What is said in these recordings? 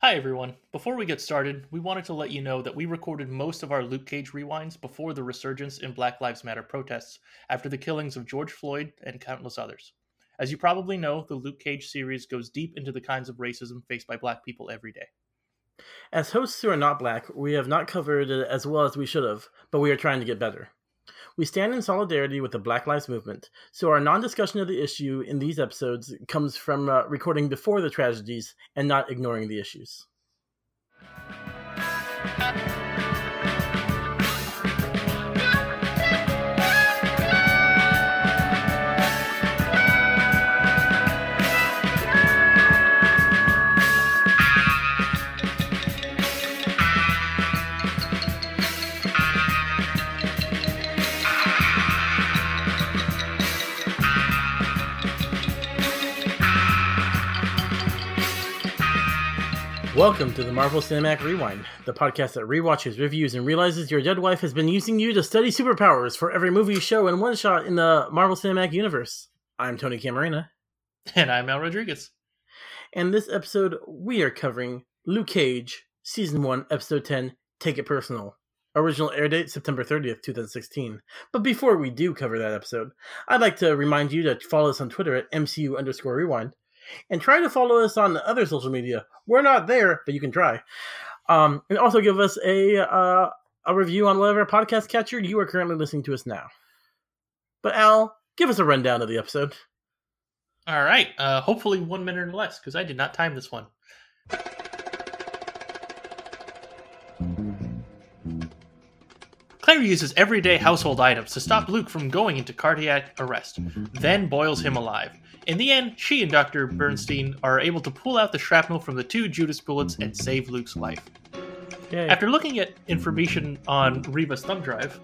Hi, everyone. Before we get started, we wanted to let you know that we recorded most of our Luke Cage rewinds before the resurgence in Black Lives Matter protests after the killings of George Floyd and countless others. As you probably know, the Luke Cage series goes deep into the kinds of racism faced by black people every day. As hosts who are not black, we have not covered it as well as we should have, but we are trying to get better. We stand in solidarity with the Black Lives Movement, so our non discussion of the issue in these episodes comes from uh, recording before the tragedies and not ignoring the issues. Welcome to the Marvel Cinematic Rewind, the podcast that rewatches, reviews, and realizes your dead wife has been using you to study superpowers for every movie, show, and one shot in the Marvel Cinematic Universe. I'm Tony Camarena. And I'm Al Rodriguez. And this episode, we are covering Luke Cage, Season 1, Episode 10, Take It Personal. Original air date September 30th, 2016. But before we do cover that episode, I'd like to remind you to follow us on Twitter at MCU underscore rewind and try to follow us on the other social media. We're not there, but you can try. Um, and also give us a uh, a review on whatever podcast catcher you are currently listening to us now. But Al, give us a rundown of the episode. All right. Uh, hopefully one minute or less, because I did not time this one. Claire uses everyday household items to stop Luke from going into cardiac arrest, then boils him alive. In the end, she and Dr. Bernstein are able to pull out the shrapnel from the two Judas bullets and save Luke's life. Yay. After looking at information on Reva's thumb drive,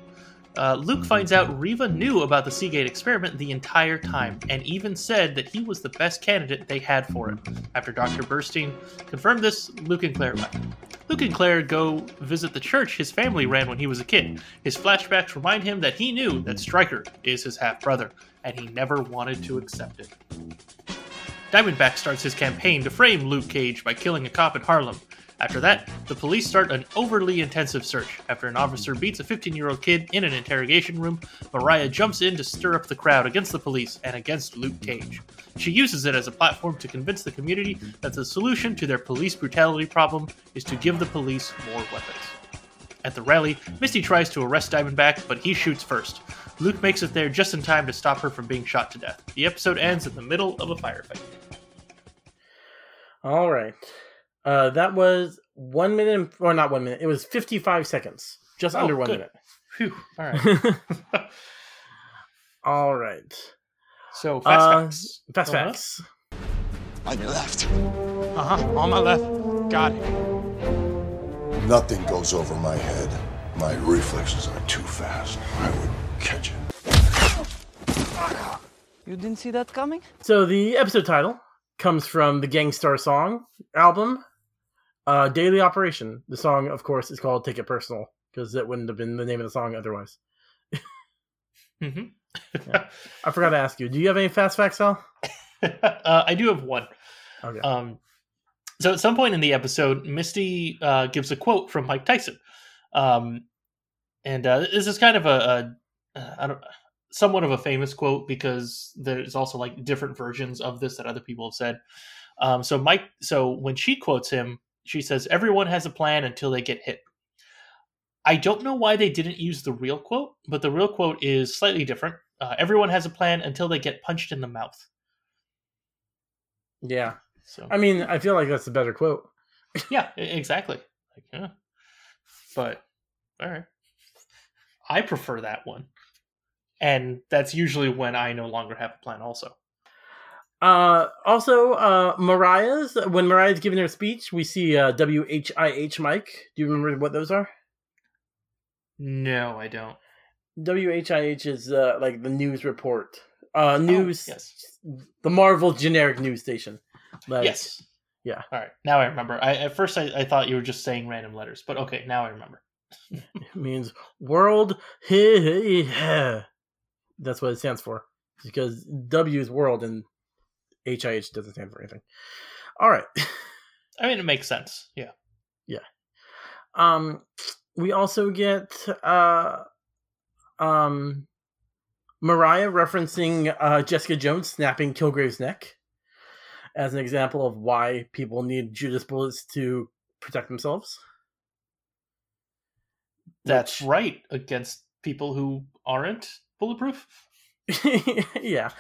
uh, Luke finds out Reva knew about the Seagate experiment the entire time, and even said that he was the best candidate they had for it. After Dr. Bernstein confirmed this, Luke and Claire left. Luke and Claire go visit the church his family ran when he was a kid. His flashbacks remind him that he knew that Stryker is his half brother, and he never wanted to accept it. Diamondback starts his campaign to frame Luke Cage by killing a cop in Harlem. After that, the police start an overly intensive search. After an officer beats a 15 year old kid in an interrogation room, Mariah jumps in to stir up the crowd against the police and against Luke Cage. She uses it as a platform to convince the community that the solution to their police brutality problem is to give the police more weapons. At the rally, Misty tries to arrest Diamondback, but he shoots first. Luke makes it there just in time to stop her from being shot to death. The episode ends in the middle of a firefight. All right. Uh, that was one minute, and- or not one minute. It was fifty-five seconds, just Oh, under one good. minute. Phew. All right. All right. So, fast Uh, facts. Fast Uh-huh. facts. On your left. Uh huh. On my left. Got it. Nothing goes over my head. My reflexes are too fast. I would catch it. You didn't see that coming? So the episode title comes from the Gang Starr Song album, uh, Daily Operation. The song, of course, is called "Take It Personal" because that wouldn't have been the name of the song otherwise. mm-hmm. I forgot to ask you. Do you have any fast facts, Al? uh, I do have one. Okay. Um, so at some point in the episode, Misty uh, gives a quote from Mike Tyson, um, and uh, this is kind of a, a uh, I don't, somewhat of a famous quote because there's also like different versions of this that other people have said. Um, so Mike, so when she quotes him, she says, "Everyone has a plan until they get hit." I don't know why they didn't use the real quote, but the real quote is slightly different. Uh, Everyone has a plan until they get punched in the mouth. yeah. So I mean, I feel like that's a better quote. Yeah, exactly. Like, yeah. But all right, I prefer that one, and that's usually when I no longer have a plan. Also, Uh, also, uh, Mariah's when Mariah's giving her speech, we see uh, W H I H mic. Do you remember what those are? no, I don't. W H I H is uh, like the news report. Uh, news. Oh, yes. The Marvel generic news station. Like, yes. yeah. All right. Now I remember. I at first I, I thought you were just saying random letters, but okay, now I remember. It means world. That's what it stands for. Because W is world and HIH doesn't stand for anything. All right. I mean, it makes sense. Yeah. Yeah. Um, we also get uh, um, Mariah referencing uh, Jessica Jones snapping Kilgrave's neck as an example of why people need Judas bullets to protect themselves. That's Which- right against people who aren't bulletproof. yeah.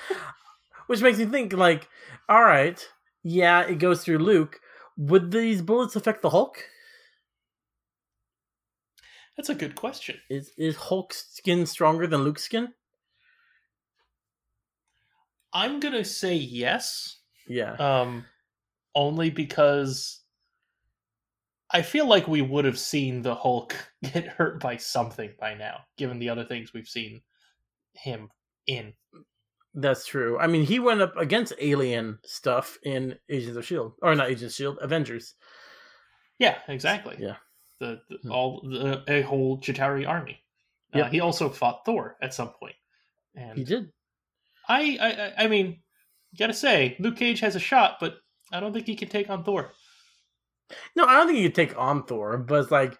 Which makes me think, like, all right, yeah, it goes through Luke. Would these bullets affect the Hulk? That's a good question. Is is Hulk's skin stronger than Luke's skin? I'm gonna say yes, Yeah. um, only because I feel like we would have seen the Hulk get hurt by something by now, given the other things we've seen him in. That's true. I mean, he went up against alien stuff in Agents of Shield, or not Agents of Shield, Avengers. Yeah, exactly. Yeah. the, the Hmm. all the, a whole Chitauri army. Uh, Yep. he also fought Thor at some point, and He did. I, I, I- I mean, gotta say, Luke Cage has a shot, but I don't think he can take on Thor. No, I don't think he could take on Thor, but it's like,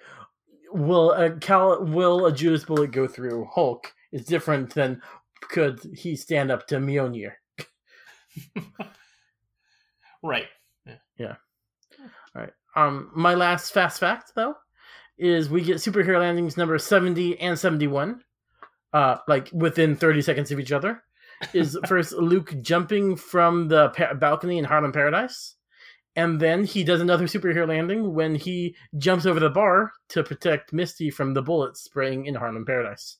will a Cal, will a Judas bullet go through Hulk? Is different than could he stand up to Mjolnir? Right. Yeah. yeah. All right. Um, my last fast fact though is we get superhero landings number seventy and seventy one, uh, like within thirty seconds of each other. Is first Luke jumping from the pa- balcony in Harlem Paradise, and then he does another superhero landing when he jumps over the bar to protect Misty from the bullets spraying in Harlem Paradise.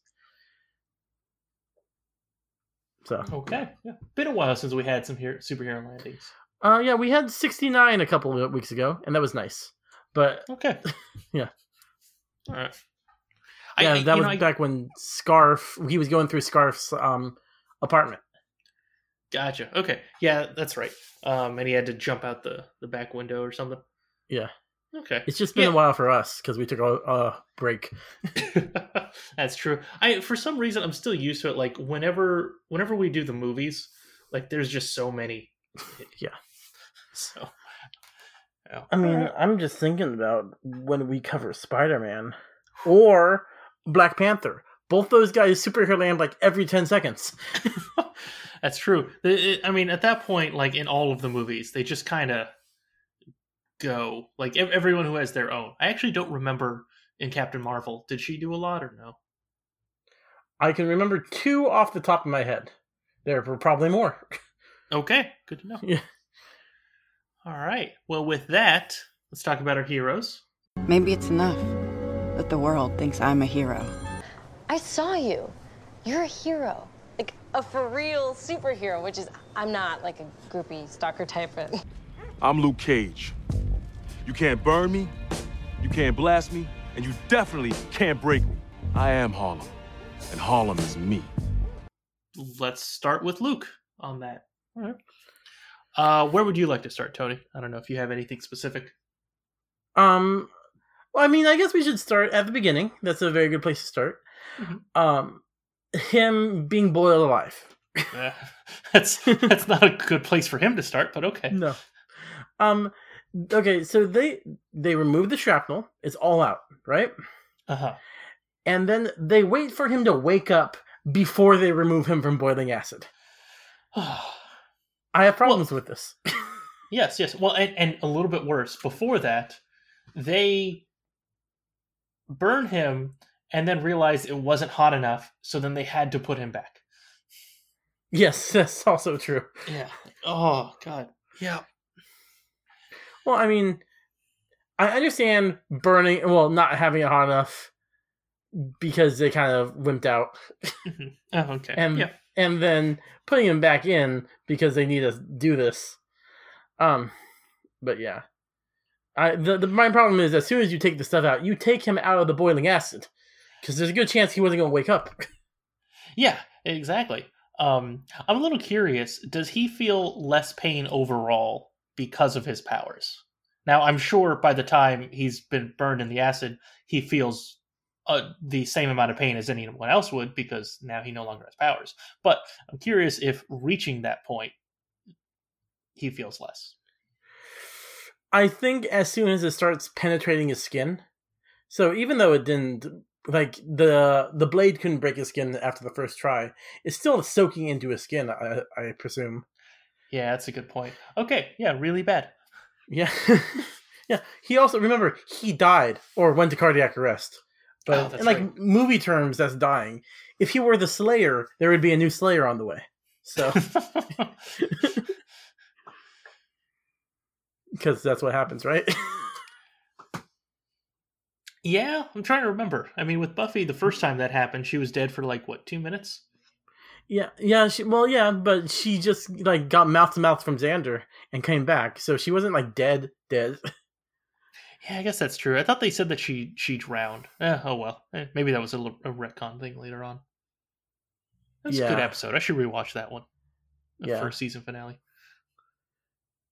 So Okay. Yeah. Been a while since we had some here superhero landings. uh, yeah, we had sixty nine a couple of weeks ago, and that was nice. But Okay. Yeah. All right. Yeah, I, that was know, I- back when Scarf he was going through Scarf's um apartment. Gotcha. Okay. Yeah, that's right. Um, and he had to jump out the the back window or something. Yeah. Okay. It's just been Yeah. a while for us because we took a, a break. That's true. I for some reason I'm still used to it. Like whenever whenever we do the movies, like there's just so many. Yeah. So. yeah. I mean, uh, I'm just thinking about when we cover Spider Man or Black Panther. Both those guys superhero land like every ten seconds. that's true. It- it- I mean, at that point, like in all of the movies, they just kind of go like ev- everyone who has their own. I actually don't remember in Captain Marvel. Did she do a lot or no? I can remember two off the top of my head. There were probably more. Okay, good to know. Yeah. All right. Well, with that, let's talk about our heroes. Maybe it's enough that the world thinks I'm a hero. I saw you. You're a hero. Like a for real superhero, which is, I'm not like a groupie stalker type, but I'm Luke Cage. You can't burn me, you can't blast me, and you definitely can't break me. I am Harlem, and Harlem is me. Let's start with Luke on that. All right. Uh, where would you like to start, Tony? I don't know if you have anything specific. Um, well, I mean, I guess we should start at the beginning. That's a very good place to start. Mhm. Um, him being boiled alive. Uh, that's that's not a good place for him to start, but okay. No. Um. Okay, so they they remove the shrapnel. It's all out, right? Uh huh. And then they wait for him to wake up before they remove him from boiling acid. I have problems with this. yes, yes. Well, and, and a little bit worse. Before that, they burn him and then realized it wasn't hot enough, so then they had to put him back. yes, that's also true. Yeah. Oh God. Yeah. Well, I mean, I understand burning. Well, not having it hot enough because they kind of wimped out, Mhm. Oh, okay. and yeah. and then putting him back in because they need to do this. Um, but yeah, I the, the my problem is as soon as you take the stuff out, you take him out of the boiling acid because there's a good chance he wasn't going to wake up. Yeah, exactly. Um, I'm a little curious. Does he feel less pain overall because of his powers? Now, I'm sure by the time he's been burned in the acid, he feels uh, the same amount of pain as anyone else would because now he no longer has powers. But I'm curious if reaching that point, he feels less. I think as soon as it starts penetrating his skin, so even though it didn't like the the blade couldn't break his skin after the first try, it's still soaking into his skin. I, I presume. Yeah, that's a good point. Okay, yeah, really bad. Yeah, yeah. He also remember he died or went to cardiac arrest. But Oh, in like right. movie terms, that's dying. If he were the Slayer, there would be a new Slayer on the way. So because that's what happens, right? yeah, I'm trying to remember. I mean, with Buffy, the first time that happened, she was dead for like what two minutes? Yeah, yeah. She, well, yeah, but she just like got mouth to mouth from Xander and came back, so she wasn't like dead, dead. Yeah, I guess that's true. I thought they said that she she drowned. Eh, oh well, Eh, maybe that was a, a retcon thing later on. That's a good episode. I should rewatch that one. The Yeah. first season finale.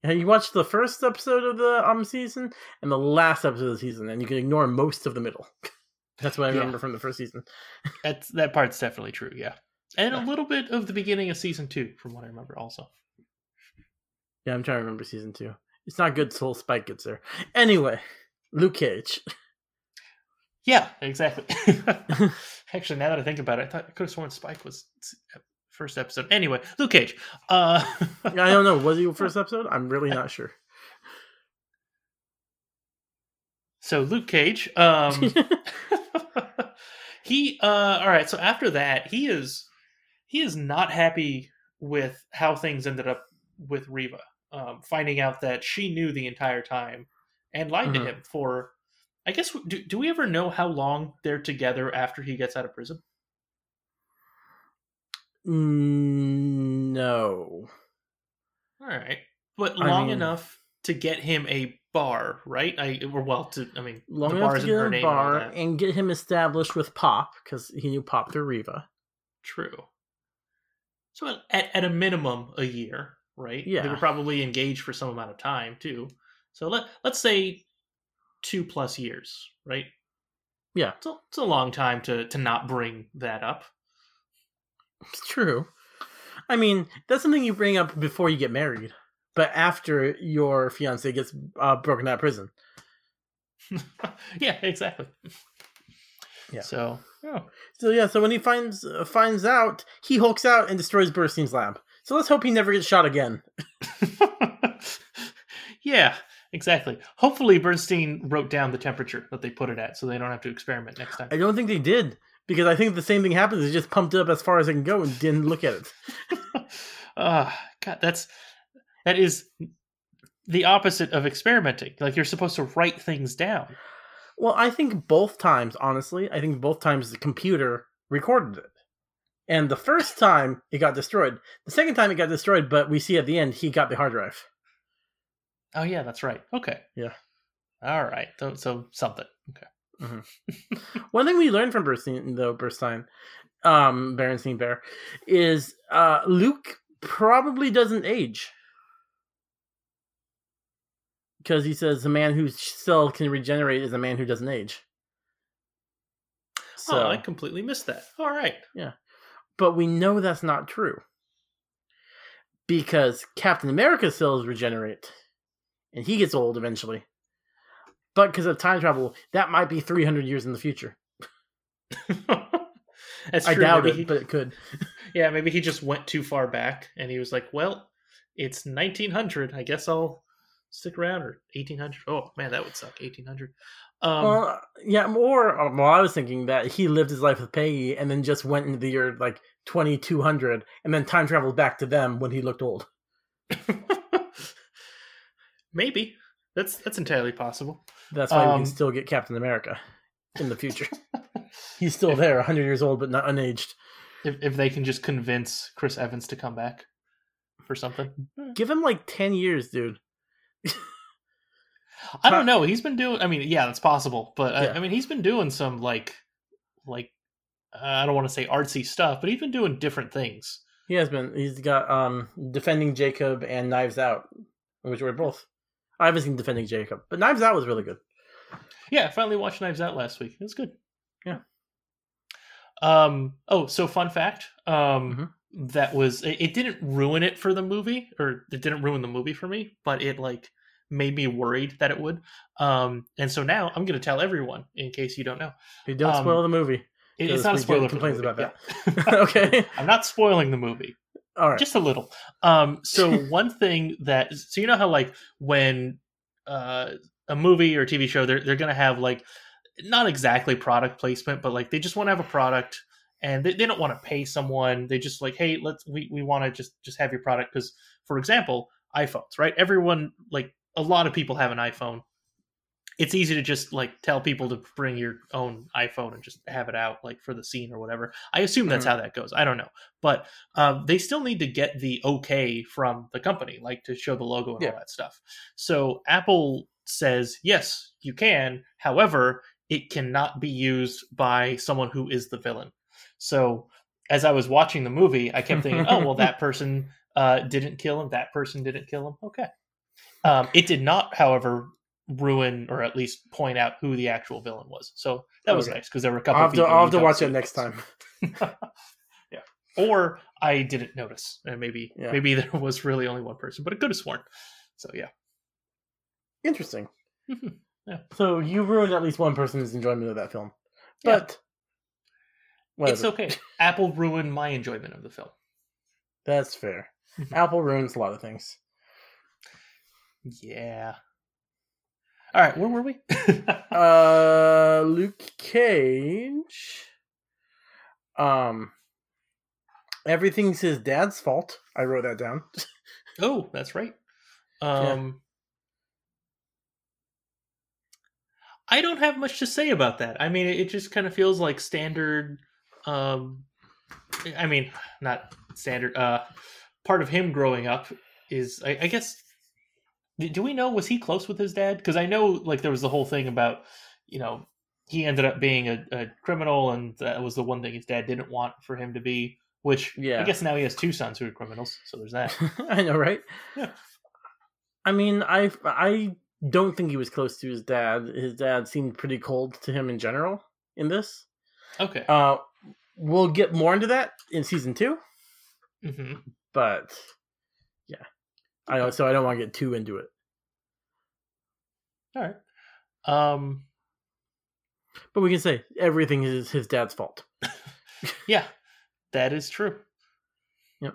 Yeah, you watch the first episode of the um season and the last episode of the season, and you can ignore most of the middle. That's what I Yeah. remember from the first season. That's that part's definitely true. Yeah, and Yeah. a little bit of the beginning of season two, from what I remember, also. Yeah, I'm trying to remember season two. It's not good till Spike gets there. Anyway, Luke Cage. Yeah, exactly. Actually, now that I think about it, I thought I could have sworn Spike was first episode. Anyway, Luke Cage. Uh, I don't know. Was he first episode? I'm really not sure. so Luke Cage. Um, he. Uh, all right. So after that, he is he is not happy with how things ended up with Reva. Um, finding out that she knew the entire time and lied Mhm. to him for. I guess do, do we ever know how long they're together after he gets out of prison? Mm, no. All right, but I long mean- enough to get him a bar, right? I or well, to I mean, Long enough to get him a name and bar and get him established with Pop because he knew Pop through Reva. True. So at- at a minimum, a year, right? Yeah. They were probably engaged for some amount of time too. So let let's say two plus years, right? Yeah, It's a, it's a long time to to not bring that up. it's true. I mean, that's something you bring up before you get married, but after your fiance gets uh, broken out of prison. yeah, exactly. Yeah. So, yeah. So yeah, so when he finds uh, finds out, he hulks out and destroys Burstein's lab. So let's hope he never gets shot again. yeah, exactly. Hopefully, Bernstein wrote down the temperature that they put it at, so they don't have to experiment next time. I don't think they did because I think the same thing happens. They just pumped it up as far as they can go and didn't look at it. Ah, God, that's that is the opposite of experimenting. Like you're supposed to write things down. Well, I think both times, honestly, I think both times the computer recorded it. And the first time it got destroyed. The second time it got destroyed, but we see at the end he got the hard drive. Oh yeah, that's right. Okay. Yeah. All right. So, so something. Okay. One thing we learned from Bernstein, though, Bernstein, um, Berenstein Bear, is uh, Luke probably doesn't age. Because he says the man who still can regenerate is a man who doesn't age. So, oh, I completely missed that. All right. Yeah. But we know that's not true. Because Captain America cells regenerate, and he gets old eventually. But because of time travel, that might be 300 years in the future. that's I true. doubt Maybe it, he- but it could. Yeah, maybe he just went too far back and he was like, well, it's 1900. I guess I'll stick around or 1800. Oh, man, that would suck. 1800. Um, well, yeah, or um, well, I was thinking that he lived his life with Peggy and then just went into the year like 2200 and then time traveled back to them when he looked old. maybe. That's that's entirely possible. That's why we Um, can still get Captain America in the future. He's still there, 100 years old, but not unaged. If, if they can just convince Chris Evans to come back for something. Give him like 10 years, dude. I don't know. He's been doing. I mean, yeah, that's possible, but I, Yeah. I mean, he's been doing some like, like, uh, I don't want to say artsy stuff, but he's been doing different things. He has been. He's got um defending Jacob and Knives Out, which were both. I haven't seen defending Jacob, but Knives Out was really good. Yeah, I finally watched Knives Out last week. It was good. Yeah. Um. Oh, so fun fact. Um. Mm-hmm. That was it, it. Didn't ruin it for the movie, or it didn't ruin the movie for me, but it like made me worried that it would. Um, and so now I'm going to tell everyone in case you don't know. You don't Um, spoil the movie. It- it's not a spoiler. for the complaints movie, about yeah. okay. I'm not spoiling the movie. All right. just a little um so one thing that so you know how like when uh a movie or tv show they're, they're gonna have like not exactly product placement but like they just want to have a product and they, they don't want to pay someone they just like hey let's we, we want to just just have your product because for example iphones right everyone like a lot of people have an iphone it's easy to just like tell people to bring your own iphone and just have it out like for the scene or whatever i assume that's Mhm. how that goes i don't know but um, they still need to get the okay from the company, like to show the logo and Yeah. all that stuff. So Apple says, yes, you can. However, it cannot be used by someone who is the villain. So as I was watching the movie, I kept thinking, oh, well, that person uh, didn't kill him. That person didn't kill him. Okay. Um, it did not, however, ruin or at least point out who the actual villain was. So that was Okay. nice because there were a couple. I'll have to, I'll have to watch it next time. yeah. Or I didn't notice, and maybe Yeah. maybe there was really only one person, but it could have sworn. So yeah. Interesting. Mhm. Yeah. So you ruined at least one person's enjoyment of that film. But whatever. It's okay. Apple ruined my enjoyment of the film. That's fair. Apple ruins a lot of things. Yeah. All right, where were we? Uh Luke Cage. Um Everything's his dad's fault. I wrote that down. oh, that's right. Um I don't have much to say about that. I mean, it just kind of feels like standard um I mean, not standard uh part of him growing up is I, I guess do we know was he close with his dad? Because I know like there was the whole thing about you know he ended up being a, a criminal, and that was the one thing his dad didn't want for him to be. Which Yeah. I guess now he has two sons who are criminals, so there's that. I know, right? Yeah. I mean, I I don't think he was close to his dad. His dad seemed pretty cold to him in general in this. Okay. Uh, we'll get more into that in season two, hmm but yeah, I don't. So I don't want to get too into it. All right. Um. But we can say everything is his dad's fault. Yeah, that is true. Yep.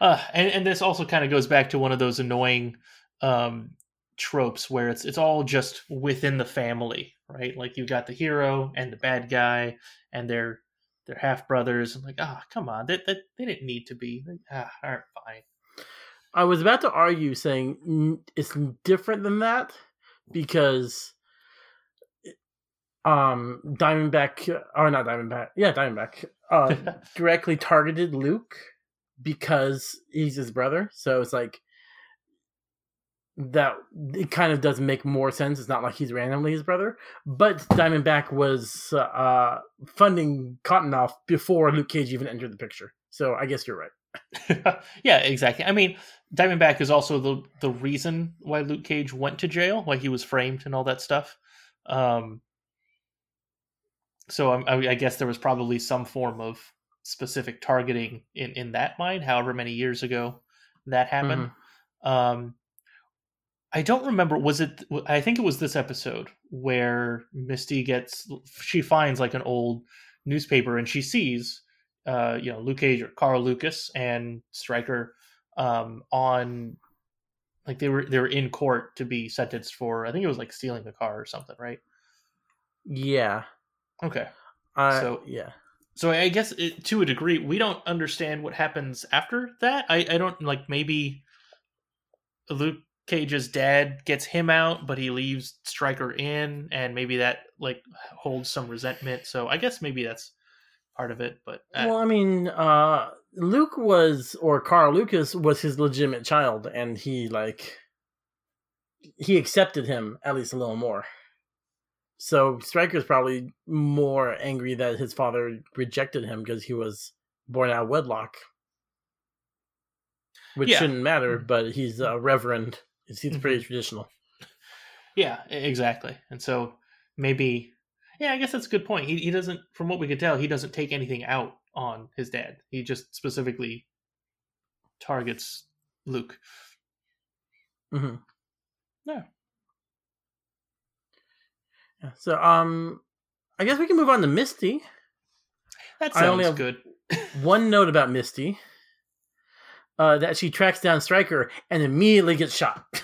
Uh, and and this also kind of goes back to one of those annoying um, tropes where it's it's all just within the family, right? Like you've got the hero and the bad guy, and they're they're half brothers. I'm like, ah, come on, that that they didn't need to be. Like, ah, all right, fine. I was about to argue saying it's different than that because um Diamondback or not Diamondback, yeah, Diamondback uh directly targeted Luke because he's his brother. So it's like that it kind of does make more sense. It's not like he's randomly his brother, but Diamondback was uh funding Cottonmouth before Luke Cage even entered the picture. So I guess you're right. yeah, exactly. I mean, Diamondback is also the the reason why Luke Cage went to jail, why he was framed and all that stuff. Um, so I, I guess there was probably some form of specific targeting in in that mind. However many years ago that happened. Um, I don't remember. Was it? I think it was this episode where Misty gets she finds like an old newspaper and she sees, uh, you know, Luke Cage or Carl Lucas and Stryker, um, on like they were they were in court to be sentenced for. I think it was like stealing a car or something, right? Yeah. Okay. Uh, So- yeah. So I guess it, to a degree, we don't understand what happens after that. I, I don't like maybe Luke Cage's dad gets him out, but he leaves Stryker in, and maybe that like holds some resentment. So I guess maybe that's part of it. But uh, Well, I mean, uh, Luke was, or Carl Lucas was his legitimate child, and he like he accepted him at least a little more. So Stryker's probably more angry that his father rejected him because he was born out of wedlock, which Yeah. shouldn't matter. But he's a reverend. He's pretty traditional. yeah, exactly. And so maybe, yeah, I guess that's a good point. He he doesn't, from what we could tell, he doesn't take anything out on his dad. He just specifically targets Luke. Mm-hmm. Yeah. Yeah, So, um, I guess we can move on to Misty. That I only sounds have- good. One note about Misty: uh, that she tracks down Stryker and immediately gets shot.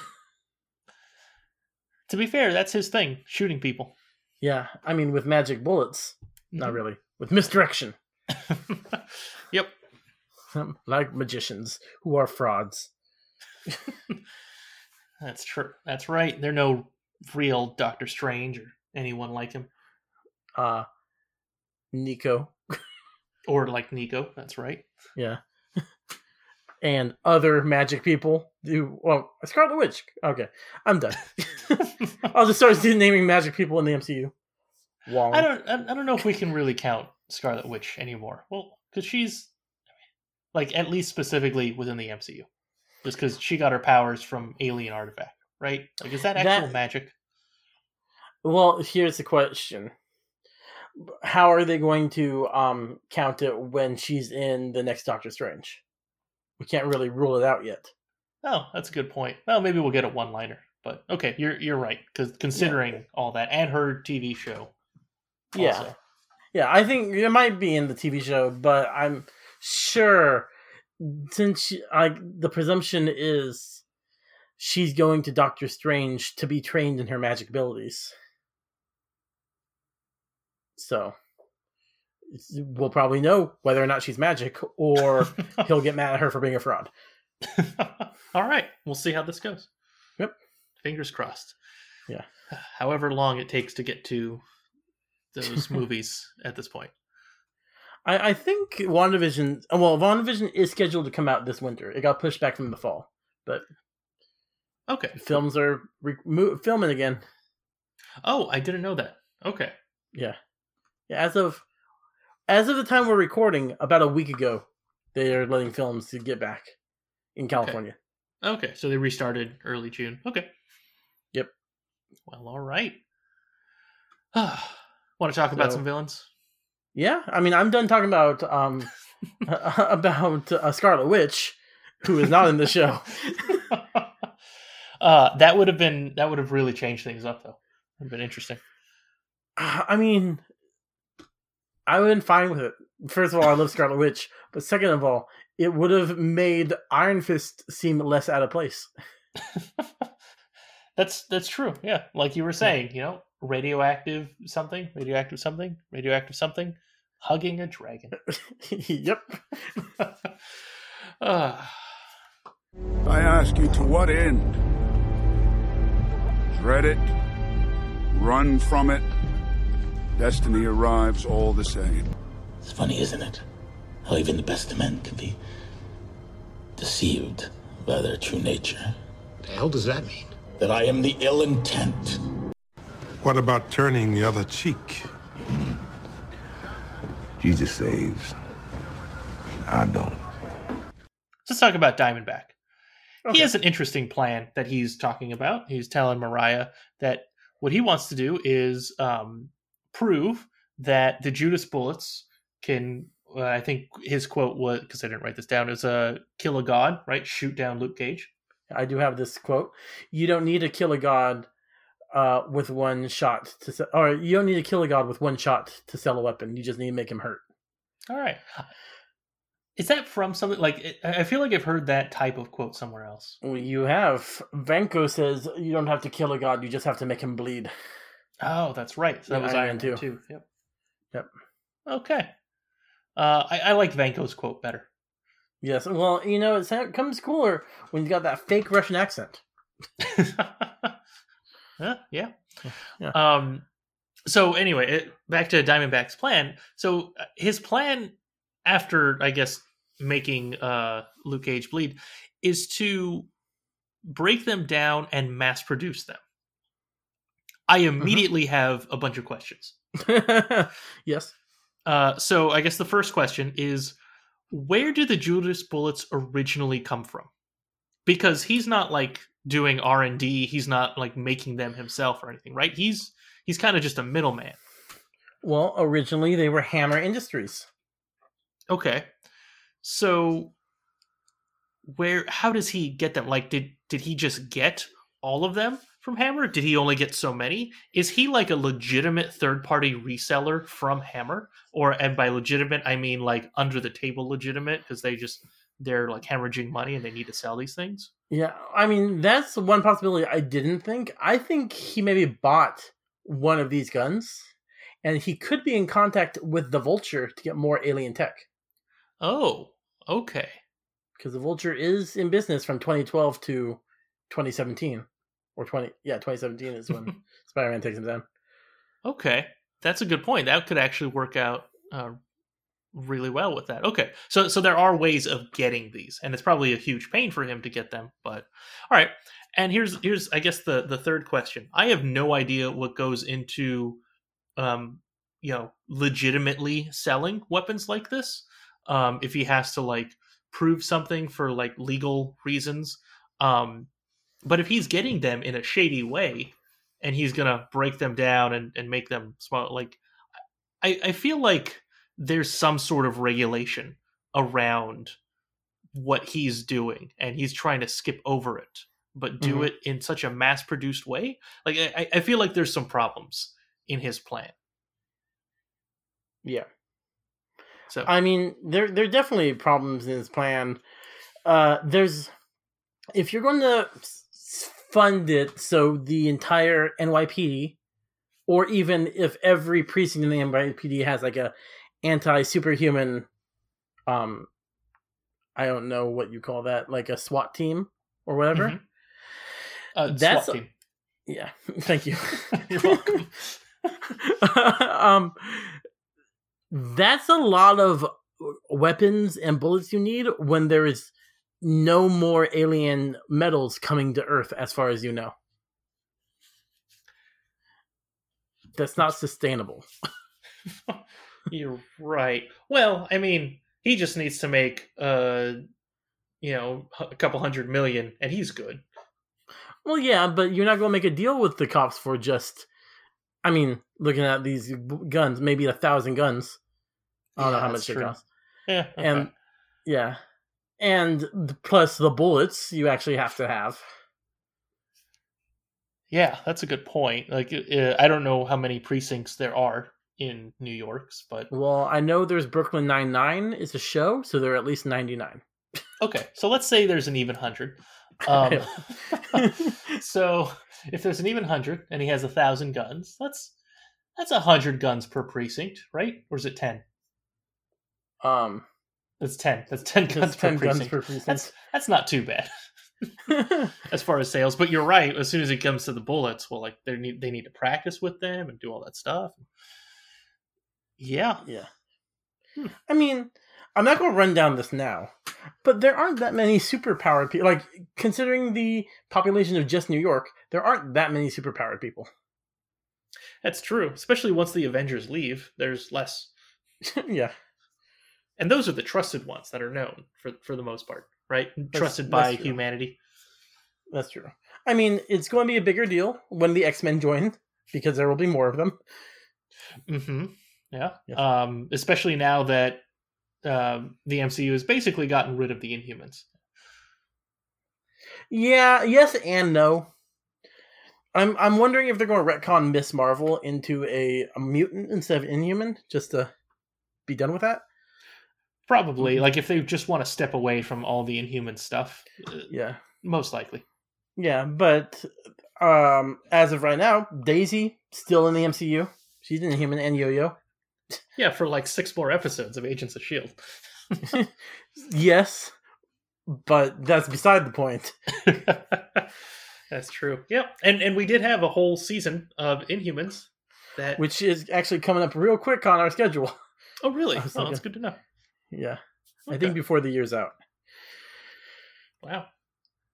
To be fair, that's his thing, shooting people. yeah, I mean with magic bullets. Not Mhm. really. With misdirection, yep. like magicians who are frauds. That's true. That's right. They're no real Doctor Strange or anyone like him. Uh, Nico. Or like Nico. That's right. Yeah. And other magic people. Do well, Scarlet Witch. Okay, I'm done. I'll just start naming magic people in the MCU. Wong. I don't. I I don't know if we can really count Scarlet Witch anymore. Well, because she's like at least specifically within the MCU, just because she got her powers from alien artifact, right? Like, is that actual That- magic? Well, here's the question: How are they going to um count it when she's in the next Doctor Strange? We can't really rule it out yet. Oh, that's a good point. Well, maybe we'll get a one-liner. But okay, you're you're right because considering all that and her TV show. Yeah. also. Yeah, I think it might be in the TV show, but I'm sure since she, like the presumption is she's going to Doctor Strange to be trained in her magic abilities. So we'll probably know whether or not she's magic, or he'll get mad at her for being a fraud. All right, we'll see how this goes. Yep. Fingers crossed. Yeah. However long it takes to get to those movies at this point. I, I think WandaVision. Uh, well, WandaVision is scheduled to come out this winter. It got pushed back from the fall, but Okay. films are re- mo- filming again. Oh, I didn't know that. Okay. Yeah. Yeah, as of as of the time we're recording, about a week ago, they are letting films to get back in California. Okay. So they restarted early June. Okay. Yep. Well, all right. Want to talk about So- some villains? Yeah, I mean, I'm done talking about um about uh, Scarlet Witch, who is not in the show. uh, that would have been that would have really changed things up though. Would have been interesting. I mean, I would have been fine with it. First of all, I love Scarlet Witch, but second of all, it would have made Iron Fist seem less out of place. that's that's true. Yeah, like you were saying, you know, radioactive something, radioactive something, radioactive something, hugging a dragon. yep. uh, I ask you to what end? Dread it? Run from it? Destiny arrives all the same. It's funny, isn't it? How even the best of men can be deceived by their true nature. What The hell does that mean? That I am the ill intent. What about turning the other cheek? Jesus saves. I don't. let's talk about Diamondback. Okay. He has an interesting plan that he's talking about. He's telling Mariah that what he wants to do is um, prove that the Judas bullets can. Uh, I think his quote was because I didn't write this down. Is a kill a god, right? Shoot down Luke Cage. I do have this quote. You don't need to kill a god uh, with one shot to, se- or you don't need to kill a god with one shot to sell a weapon. You just need to make him hurt. All right. Is that from something like? I I feel like I've heard that type of quote somewhere else. Well, you have Vanko says you don't have to kill a god. You just have to make him bleed. Oh, that's right. So that was Iron Iron Man Man too. too. Yep. Yep. Okay. Uh, I, I like Vanko's quote better. Yes. Well, you know, it sound- comes cooler when you got that fake Russian accent. Huh, yeah. Yeah. Um. So anyway, it, back to Diamondback's plan. So uh, his plan, after I guess making uh, Luke Cage bleed, is to break them down and mass produce them. I immediately have a bunch of questions. yes. Uh, so I guess the first question is, where did the Judas bullets originally come from? Because he's not like doing R and D. He's not like making them himself or anything, right? He's he's kind of just a middleman. Well, originally they were Hammer Industries. Okay, so where? How does he get them? Like, did did he just get all of them from Hammer? Did he only get so many? Is he like a legitimate third party reseller from Hammer? Or and by legitimate I mean like under the table legitimate because they just they're like hemorrhaging money and they need to sell these things? Yeah, I mean that's one possibility I didn't think. I think he maybe bought one of these guns, and he could be in contact with the Vulture to get more alien tech. Oh, okay. Because the Vulture is in business from 2012 to 2017, or 20 yeah 2017 is when Spider-Man takes him down. Okay, that's a good point. That could actually work out uh, really well with that. Okay, so so there are ways of getting these, and it's probably a huge pain for him to get them. But all right, and here's here's I guess the the third question. I have no idea what goes into, um, you know, legitimately selling weapons like this. Um, if he has to like prove something for like legal reasons, um, but if he's getting them in a shady way, and he's gonna break them down and and make them small, like I I feel like there's some sort of regulation around what he's doing and he's trying to skip over it but do Mhm. it in such a mass produced way like I, I feel like there's some problems in his plan Yeah. so I mean, there there are definitely problems in his plan. Uh, there's if you're going to fund it so the entire NYPD, or even if every precinct in the NYPD has like a anti superhuman, um, I don't know what you call that, like a SWAT team or whatever. Mhm. uh, That's SWAT team. Yeah, thank you. You're welcome. um, that's a lot of weapons and bullets you need when there is no more alien metals coming to Earth, as far as you know. That's not sustainable. You're right. Well, I mean, he just needs to make uh you know, a couple hundred million and he's good. Well, yeah, but you're not going to make a deal with the cops for just. I mean, looking at these guns, maybe a thousand guns. I don't know how much they true. cost. Yeah. okay. And yeah, and plus the bullets you actually have to have. Yeah, that's a good point. Like, uh, I don't know how many precincts there are in New York's, but Well, I know there's Brooklyn Nine Nine is a show, so there are at least ninety nine. okay. So let's say there's an even hundred. Um, so if there's an even hundred and he has a thousand guns, that's that's a hundred guns per precinct, right? Or is it ten? Um, That's ten. That's ten guns ten per guns per precinct. That's that's not too bad as far as sales. But you're right. As soon as it comes to the bullets, well, like they need they need to practice with them and do all that stuff. Yeah. yeah. Hmm. I mean, I'm not going to run down this now, but there aren't that many superpowered people. Like considering the population of just New York, there aren't that many superpowered people. That's true. Especially once the Avengers leave, there's less. yeah, And those are the trusted ones that are known for for the most part, right? trusted by true. humanity. that's true. I mean, it's going to be a bigger deal when the X Men join because there will be more of them. hmm Yeah. Um, especially now that um, the MCU has basically gotten rid of the Inhumans. Yeah, yes and no. I'm I'm wondering if they're going to retcon Miss Marvel into a, a mutant instead of Inhuman, just to be done with that. Probably, Mhm. like if they just want to step away from all the Inhuman stuff, uh, Yeah, most likely. yeah, but um, as of right now, Daisy still in the MCU. She's an Inhuman and Yo-Yo. Yeah, for like six more episodes of Agents of Shield. Yes, but that's beside the point. That's true. Yeah, and and we did have a whole season of Inhumans. That Which is actually coming up real quick on our schedule. oh really? Oh, that's good to know. Yeah, I think before the year's out. Wow,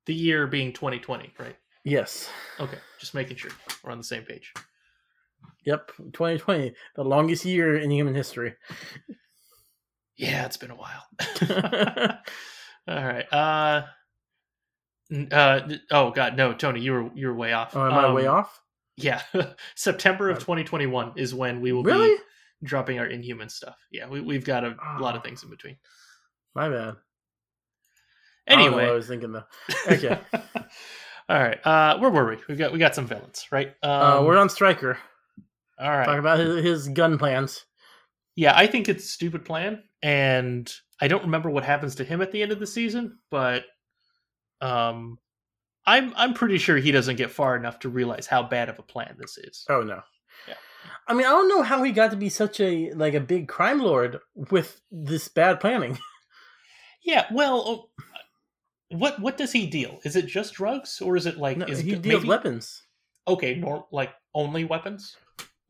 the year being 2020, right? Yes. Okay, just making sure we're on the same page. Yep, 2020, the longest year in human history. Yeah, it's been a while. All right. Uh, uh, oh God, no, Tony, you were you were way off. Oh, am I way Um, off? Yeah, September of 2021 is when we will Really? be dropping our Inhuman stuff. Yeah, we, we've got a lot of Oh. things in between. My bad. I know what I was thinking though. Okay. All right. Uh, where were we? We got we got some villains, right? Um, uh, we're on Stryker. all right. Talk about his, his gun plans. Yeah, I think it's a stupid plan, and I don't remember what happens to him at the end of the season, but um, I'm I'm pretty sure he doesn't get far enough to realize how bad of a plan this is. Oh no. I mean, I don't know how he got to be such a like a big crime lord with this bad planning. Yeah, well, oh, what what does he deal? Is it just drugs, or is it like No, is he it deals maybe- weapons. Okay, nor like only weapons.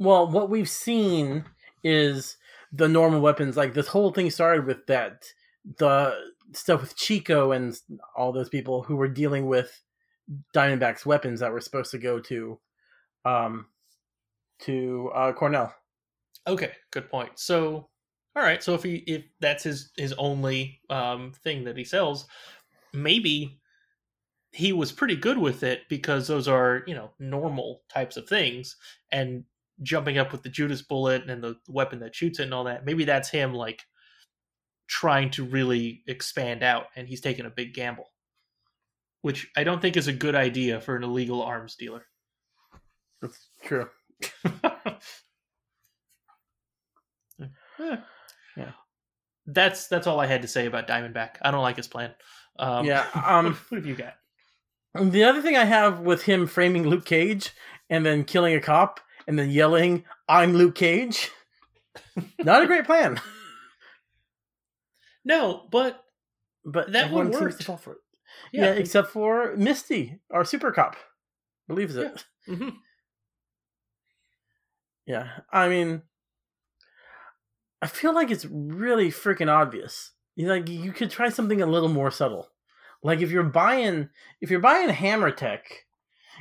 Well, what we've seen is the normal weapons. Like this whole thing started with that the stuff with Chico and all those people who were dealing with Diamondback's weapons that were supposed to go to, um, to uh, Cornell. Okay, good point. So, all right. So if he if that's his his only um thing that he sells, maybe he was pretty good with it because those are you know normal types of things, and jumping up with the Judas bullet and the weapon that shoots it and all that. Maybe that's him like trying to really expand out, and he's taking a big gamble, which I don't think is a good idea for an illegal arms dealer. That's true. Yeah. That's that's all I had to say about Diamondback. I don't like his plan. Um, Yeah, um, what, have you got? The other thing I have with him framing Luke Cage and then killing a cop and then yelling, "I'm Luke Cage," not a great plan. No, but But That one worked. to fall for it. Yeah. Yeah, except for Misty, our super cop, believes it. Mhm. Yeah, I mean, I feel like it's really freaking obvious. You know, Like you could try something a little more subtle. Like if you're buying, if you're buying Hammer Tech,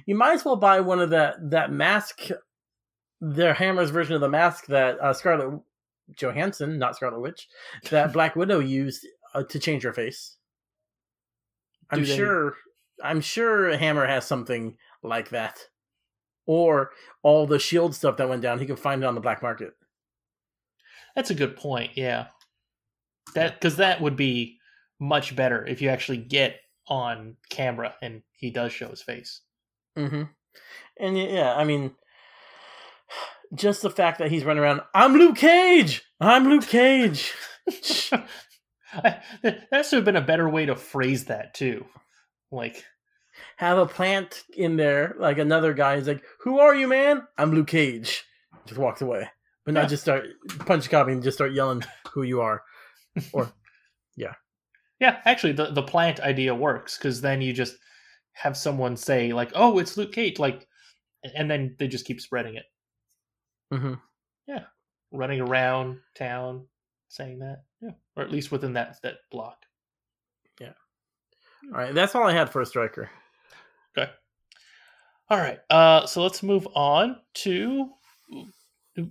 you might as well buy one of that that mask, their Hammer's version of the mask that uh, Scarlett Johansson, not Scarlet Witch, that Black Widow used uh, to change her face. I'm sure. I'm sure Hammer has something like that, or all the Shield stuff that went down. He can find it on the black market. that's a good point. Yeah, that because that would be much better if you actually get on camera and he does show his face. Mm-hmm. And yeah, I mean, just the fact that he's running around, I'm Luke Cage. I'm Luke Cage. I- that to have been a better way to phrase that too. Like, Have a plant in there, like another guy is like, "Who are you, man? I'm Luke Cage." Just walks away, but not Yeah. just start punch copying and just start yelling who you are. Or yeah, Yeah, actually, the the plant idea works because then you just have someone say like, "Oh, it's Luke Cage," like, and then they just keep spreading it. hmm Yeah. running around town saying that. Yeah. Or at least within that that block. Yeah. All right, that's all I had for a Stryker. Okay. All right. Uh so let's move on to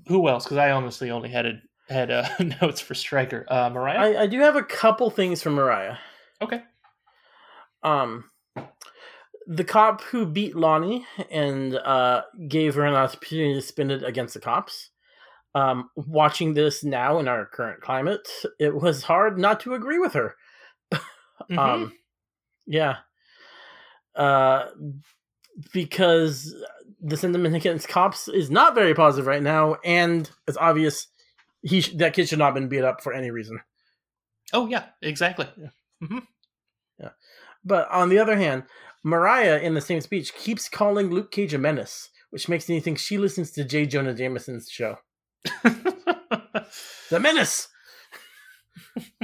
who else? Because I honestly only had a, had uh, notes for Stryker. Uh Mariah? I, I do have a couple things for Mariah. okay. um the cop who beat Lonnie and uh gave her an opportunity to spin it against the cops. Um watching this now in our current climate, it was hard not to agree with her. Mhm. Um yeah. Uh because the sentiment against cops is not very positive right now and it's obvious he sh- that kid should not have been beat up for any reason. oh yeah, exactly. Yeah, But on the other hand, Mariah in the same speech keeps calling Luke Cage a menace, which makes me think she listens to J. Jonah Jameson's show. The menace.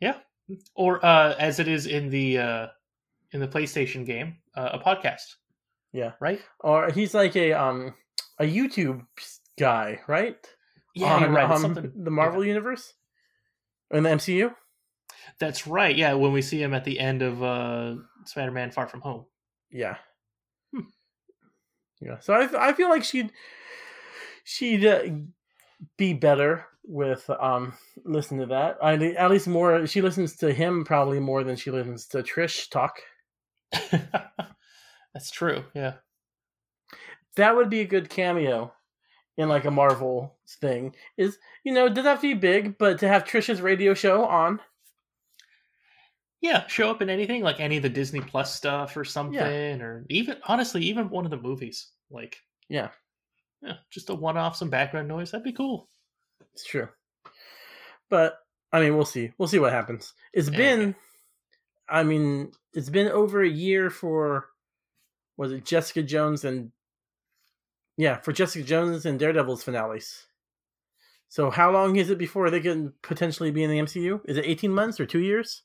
yeah. Or uh as it is in the uh in the PlayStation game, uh, a podcast, Yeah. right? Or he's like a um a YouTube guy, right? Yeah, right. Um, something the Marvel universe in the MCU. That's right. Yeah, when we see him at the end of uh Spider-Man Far From Home. Yeah. Hmm. Yeah. So I I feel like she'd she'd uh, be better with um listen to that. I at least more she listens to him probably more than she listens to Trish talk. That's true. Yeah. That would be a good cameo in like a Marvel thing. Is you know, it doesn't have to be big, but to have Trisha's radio show on. Yeah, show up in anything like any of the Disney Plus stuff or something, or even honestly, even one of the movies. Like, Yeah, yeah, just a one-off, some background noise. That'd be cool. it's true. But I mean, we'll see. We'll see what happens. It's Yeah. been, I mean, it's been over a year for, was it Jessica Jones and, yeah, for Jessica Jones and Daredevil's finales. So how long is it before they can potentially be in the MCU? Is it eighteen months or two years?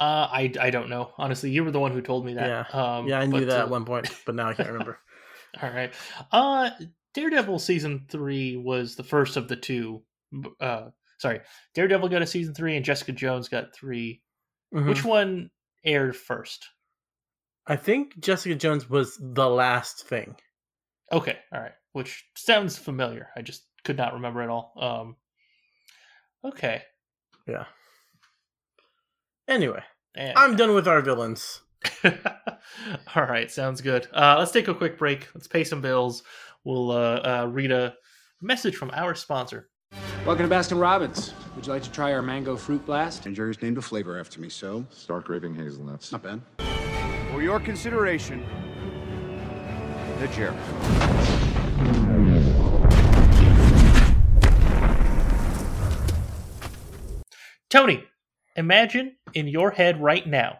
Uh, I I don't know. Honestly, you were the one who told me that. Yeah, um, yeah, I knew but, that uh, at one point, but now I can't remember. All right. Uh Daredevil season 3 was the first of the two. Uh sorry. Daredevil got a season 3 and Jessica Jones got 3. Mhm. Which one aired first? I think Jessica Jones was the last thing. Okay. All right. Which sounds familiar. I just could not remember at all. Um Okay. Yeah. Anyway, And- I'm done with our villains. all right, sounds good. Uh let's take a quick break. Let's pay some bills. We'll uh, uh read a message from our sponsor. Welcome to Baskin Robbins. Would you like to try our mango fruit blast? And Jerry's named a flavor after me, so Stark raving hazelnuts. not bad. For your consideration, the Jerry. Tony, imagine in your head right now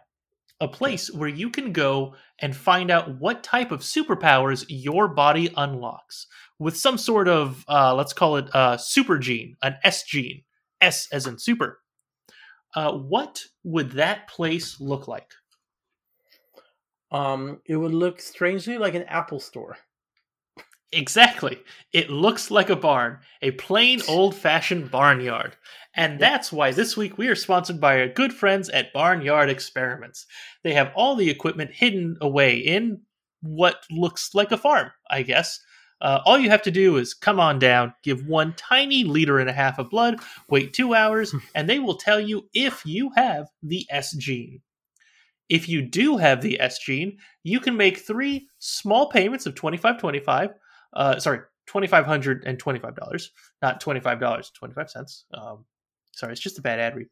a place where you can go and find out what type of superpowers your body unlocks with some sort of, uh, let's call it a super gene, an S gene, S as in super. Uh, what would that place look like? Um, it would look strangely like an Apple store. Exactly. It looks like a barn, a plain old fashioned barnyard. And that's why this week we are sponsored by our good friends at Barnyard Experiments. They have all the equipment hidden away in what looks like a farm, I guess. Uh, all you have to do is come on down, give one tiny liter and a half of blood, wait two hours, and they will tell you if you have the S gene. If you do have the S gene, you can make three small payments of twenty five twenty five. Uh, sorry, twenty five hundred and twenty five dollars, not twenty five dollars twenty five cents. Um, sorry, it's just a bad ad read.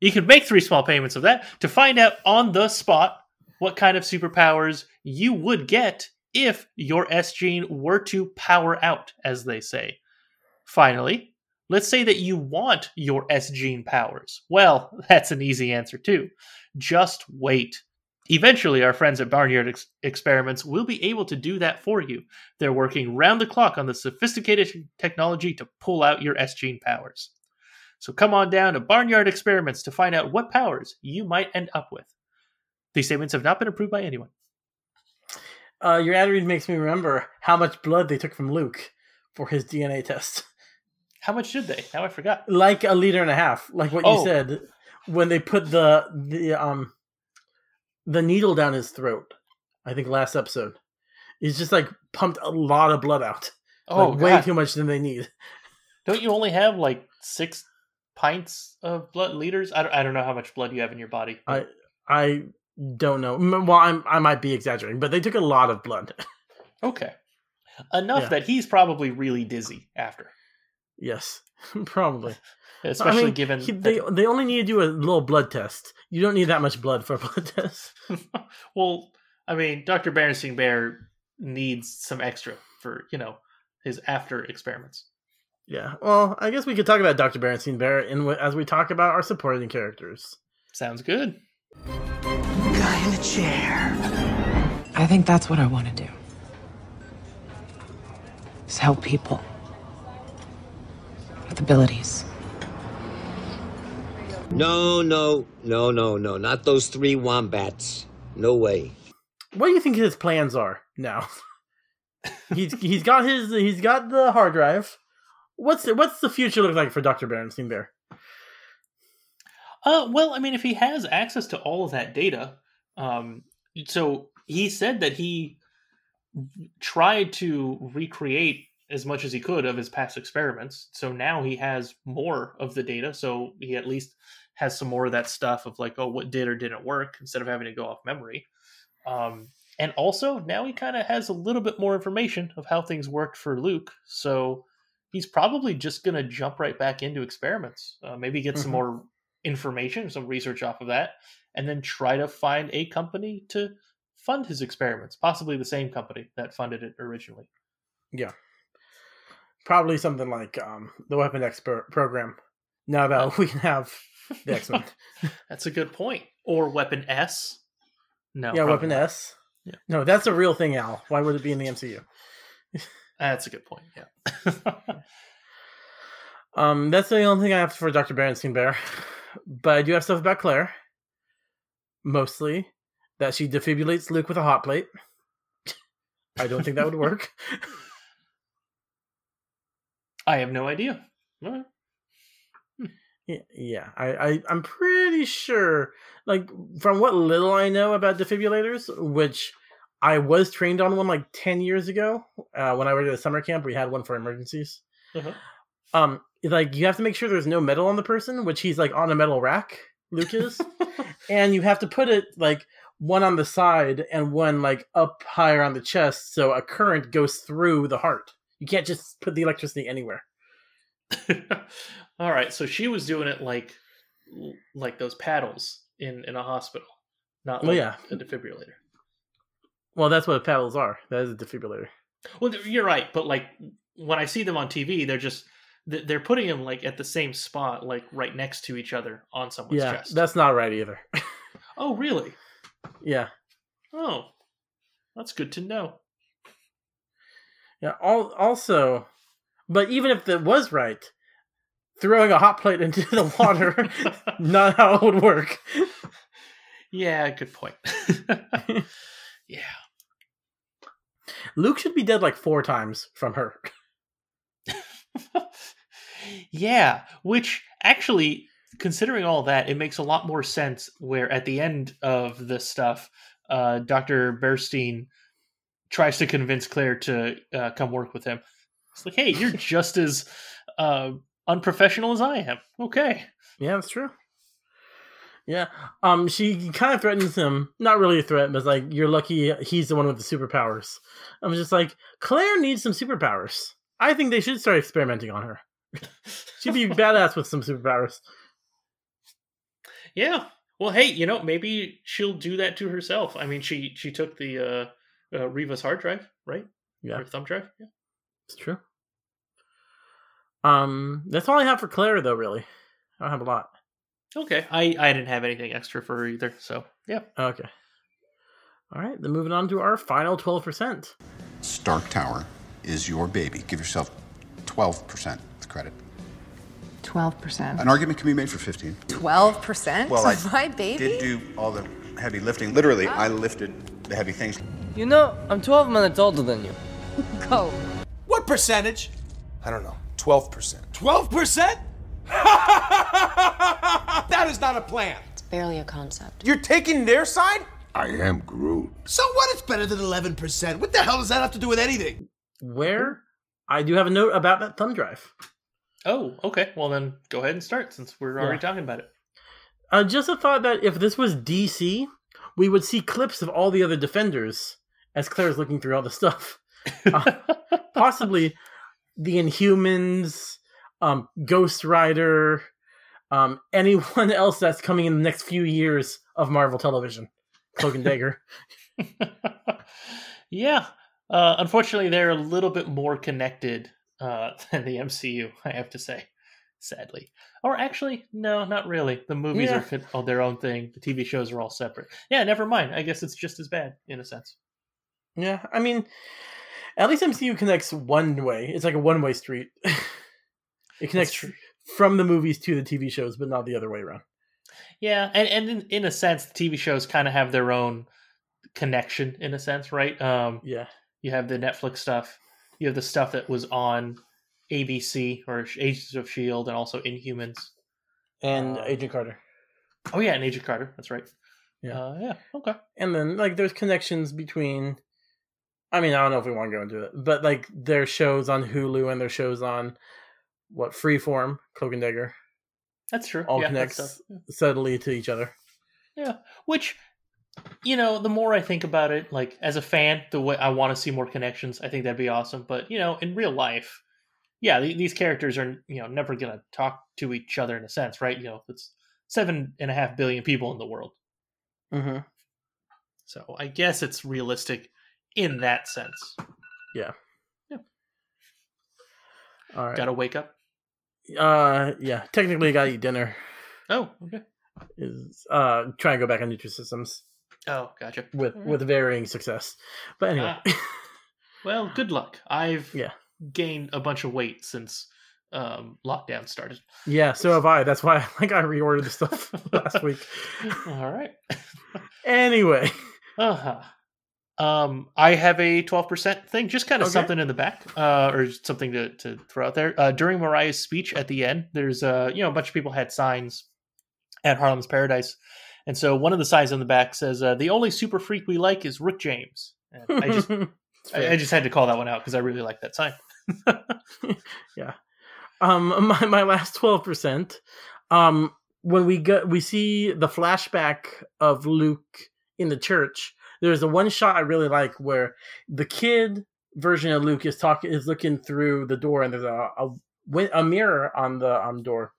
You can make three small payments of that to find out on the spot what kind of superpowers you would get if your S gene were to power out, as they say. Finally, let's say that you want your S gene powers. Well, that's an easy answer too. Just wait. Eventually, our friends at Barnyard Ex- Experiments will be able to do that for you. They're working round the clock on the sophisticated technology to pull out your S gene powers. So come on down to Barnyard Experiments to find out what powers you might end up with. These statements have not been approved by anyone. Uh, your ad read makes me remember how much blood they took from Luke for his DNA test. How much did they? Now I forgot. Like a liter and a half, like what Oh. you said when they put the the um the needle down his throat. I think last episode, he's just like pumped a lot of blood out. Oh, like, way too much than they need. Don't you only have like six pints of blood liters? I don't, I don't know how much blood you have in your body. I I don't know. Well, I'm I might be exaggerating, but they took a lot of blood. Okay. Enough Yeah. that he's probably really dizzy after. yes, probably. Especially I mean, given he- that- they they only need to do a little blood test. You don't need that much blood for a blood test. well, I mean, Dr. Berenstein Bear needs some extra for, you know, his after experiments. Yeah. Well, I guess we could talk about Dr. Berenstein Bear in as we talk about our supporting characters. Sounds good. Guy in a chair. I think that's what I want to do. Is help people with abilities. No, no, no, no, no. Not those three wombats. No way. What do you think his plans are now? he's he's got his he's got the hard drive. What's the, what's the future look like for Dr. Berenstein Bear? Uh, well, I mean, if he has access to all of that data, um, so he said that he tried to recreate as much as he could of his past experiments. So now he has more of the data. So he at least has some more of that stuff of like, oh, what did or didn't work instead of having to go off memory. Um, and also now he kind of has a little bit more information of how things worked for Luke. So he's probably just going to jump right back into experiments. Uh, maybe get some Mhm. more information, some research off of that, and then try to find a company to fund his experiments, possibly the same company that funded it originally. Yeah. Probably something like um, the Weapon X program. Now that we can have the X Men. That's a good point. Or Weapon S. No. yeah, Weapon not. S. Yeah. No, that's a real thing, Al. Why would it be in the MCU? That's a good point. Yeah. Um, that's the only thing I have for Dr. Berenstein Bear. But I do have stuff about Claire. Mostly that she defibrillates Luke with a hot plate. I don't think that would work. I have no idea. Right. Yeah, yeah. I, I I'm pretty sure, like from what little I know about defibrillators, which I was trained on one like ten years ago. Uh, when I worked at a summer camp, we had one for emergencies. Uh-huh. Um, like you have to make sure there's no metal on the person, which he's like on a metal rack. Luke is, and you have to put it like one on the side and one like up higher on the chest, so a current goes through the heart. You can't just put the electricity anywhere. All right. So she was doing it like like those paddles in in a hospital, not Well, yeah. a defibrillator. Well, that's what paddles are. That is a defibrillator. Well, you're right, but like when I see them on TV, they're just they're putting him like at the same spot, like right next to each other on someone's yeah, chest. that's not right either. Oh, really? yeah, Oh, that's good to know. yeah. All also, but even if that was right, throwing a hot plate into the water, not how it would work. Yeah, good point. yeah. Luke should be dead like four times from her. Yeah, which actually, considering all that, it makes a lot more sense. Where at the end of this stuff, uh, Doctor Burstein tries to convince Claire to uh, come work with him. It's like, hey, you're just as uh, unprofessional as I am. Okay. Yeah, that's true. Yeah. Um, she kind of threatens him. Not really a threat, but it's like, you're lucky he's the one with the superpowers. I'm just like, Claire needs some superpowers. I think they should start experimenting on her. She'd be badass with some superpowers. Yeah. Well, hey, you know, maybe she'll do that to herself. I mean, she she took the uh, uh Reva's hard drive, right? Yeah. Or thumb drive. Yeah. It's true. Um, that's all I have for Claire, though. Really, I don't have a lot. Okay. I I didn't have anything extra for her either. So yeah. Okay. All right. Then moving on to our final twelve percent. Stark Tower is your baby. Give yourself 12% credit. 12%. An argument can be made for 15. 12%? Well, I My baby? did do all the heavy lifting. Literally, ah. I lifted the heavy things. You know, I'm 12 minutes older than you. Go. What percentage? I don't know. 12%. 12%? that is not a plan. It's barely a concept. You're taking their side? I am Groot. So what? It's better than 11%. What the hell does that have to do with anything? Where I do have a note about that thumb drive. Oh, okay. Well, then go ahead and start since we're already Yeah. talking about it. Uh, just a thought that if this was DC, we would see clips of all the other defenders as Claire's looking through all the stuff. Uh, possibly the Inhumans, um, Ghost Rider, um, anyone else that's coming in the next few years of Marvel television. Cloak and Dagger. Yeah. Uh, unfortunately, they're a little bit more connected uh, than the MCU, I have to say, sadly. Or actually, no, not really. The movies Yeah. are oh, their own thing. The TV shows are all separate. Yeah, never mind. I guess it's just as bad in a sense. Yeah, I mean, at least MCU connects one way. It's like a one way street. it connects from the movies to the TV shows, but not the other way around. Yeah, and, and in, in a sense, the TV shows kind of have their own connection in a sense, right? Um, Yeah. You have the Netflix stuff. You have the stuff that was on ABC or Agents of Shield, and also Inhumans. And Uh, Agent Carter. Oh yeah, and Agent Carter. That's right. Yeah. Uh, yeah. Okay. And then like there's connections between I mean, I don't know if we want to go into it, but like their shows on Hulu and their shows on what Freeform, Cloak and Dagger, That's true. all yeah, connects subtly to each other. Yeah, which you know, the more I think about it, like as a fan, the way I want to see more connections, I think that'd be awesome. But you know, in real life, yeah, th- these characters are you know never gonna talk to each other in a sense, right? You know, it's seven and a half billion people in the world. Mm-hmm. So I guess it's realistic in that sense. Yeah. Yeah. All right. Got to wake up. Uh, yeah. Technically, I gotta eat dinner. Oh, okay. Is uh try and go back on Nutrisystems Oh, gotcha. with All right. with varying success. But anyway, Well, good luck. I've yeah, gained a bunch of weight since um, lockdown started. yeah. So have I. That's why I think I reordered the stuff last week. All right. Anyway, Uh-huh. Um, I have a 12% thing, just kind of Okay. something in the back, uh, or something to, to throw out there. Uh, during Mariah's speech at the end, there's, uh, you know, a bunch of people had signs at Harlem's Paradise. And so one of the signs on the back says, uh, the only super freak we like is Rick James. And I just, I, I just had to call that one out because I really like that sign. yeah. Um, my my last twelve percent. Um, when we go, we see the flashback of Luke in the church. There's a one shot I really like where the kid version of Luke is talking is looking through the door and there's a a, a mirror on the um door,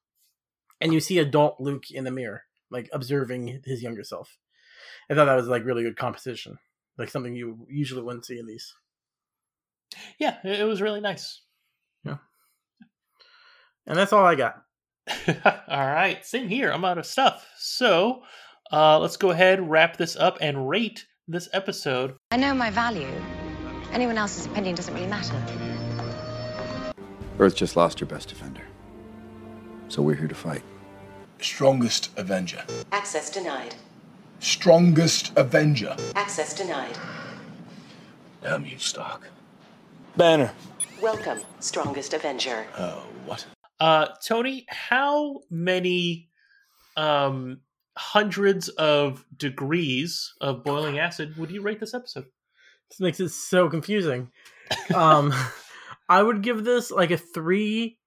and you see adult Luke in the mirror, like observing his younger self. I thought that was like really good composition, like something you usually wouldn't see in these. Yeah, it, it was really nice. Yeah. And that's all I got. All right, same here. I'm out of stuff. So uh, let's go ahead, wrap this up, and rate this episode. I know my value. Anyone else's opinion doesn't really matter. Earth just lost her best defender. So we're here to fight. Strongest Avenger. Access denied. Strongest Avenger. Access denied. Damn you, Stark. Banner. Welcome, Strongest Avenger. Oh, what? Uh, Tony, how many um, hundreds of degrees of boiling acid would you rate this episode? This makes it so confusing. Um, I would give this like a three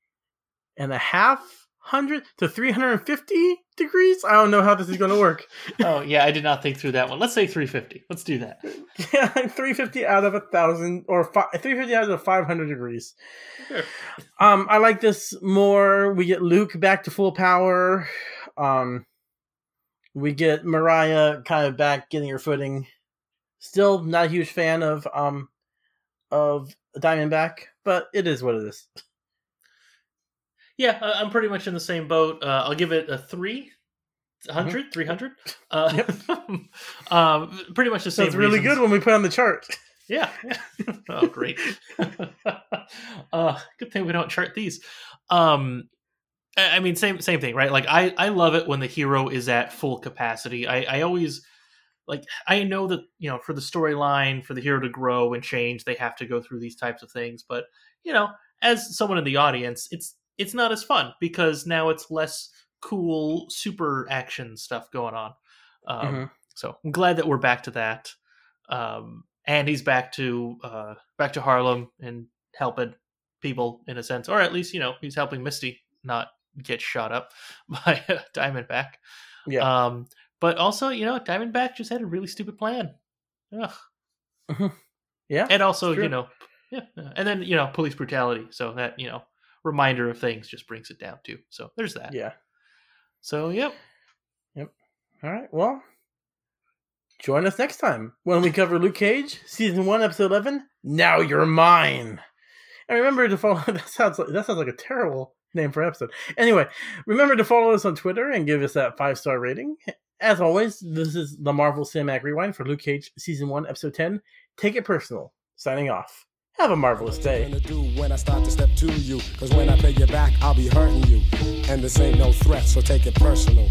and a half hundred to three hundred and fifty degrees. I don't know how this is going to work. oh yeah, I did not think through that one. Let's say 350. Let's do that. Yeah, three fifty out of a thousand or three fifty out of five hundred degrees. Sure. Um, I like this more. We get Luke back to full power. Um, we get Mariah kind of back getting her footing. Still not a huge fan of um of Diamondback, but it is what it is. Yeah, I- I'm pretty much in the same boat. Uh, I'll give it a 300, 300. Uh, um, pretty much the same. it's really reasons. good when we put on the chart. Yeah. oh, great. uh, good thing we don't chart these. Um, I I mean, same same thing, right? Like, I I love it when the hero is at full capacity. I I always like I know that you know for the storyline for the hero to grow and change, they have to go through these types of things. But you know, as someone in the audience, it's it's not as fun because now it's less cool super action stuff going on. Um, Mhm. So I'm glad that we're back to that. Um, and he's back to uh, back to Harlem and helping people in a sense, or at least you know he's helping Misty not get shot up by Diamondback. Yeah. Um, but also, you know, Diamondback just had a really stupid plan. Ugh. Yeah. And also, you know, yeah, uh, and then you know, police brutality. So that you know, reminder of things just brings it down too. So there's that. Yeah. So yep. Yep. All right. Well, join us next time when we cover Luke Cage, season one, episode eleven. Now you're mine. And remember to follow. That sounds like that sounds like a terrible name for episode. Anyway, remember to follow us on Twitter and give us that five star rating. As always, this is the Marvel Cinematic Rewind for Luke Cage, season one, episode ten. Take it personal. Signing off. Have a marvelous day. when I start to step to you. Cause when I pay you back, I'll be hurting you. And this ain't no threat, so take it personal.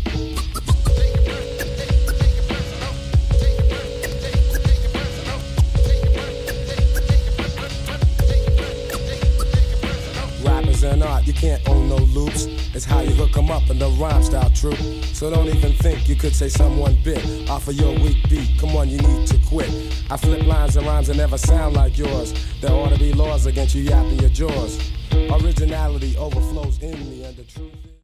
Can't own no loops. It's how you hook 'em up in the rhyme style true. So don't even think you could say someone bit off of your weak beat. Come on, you need to quit. I flip lines and rhymes that never sound like yours. There ought to be laws against you yapping your jaws. Originality overflows in me, the truth.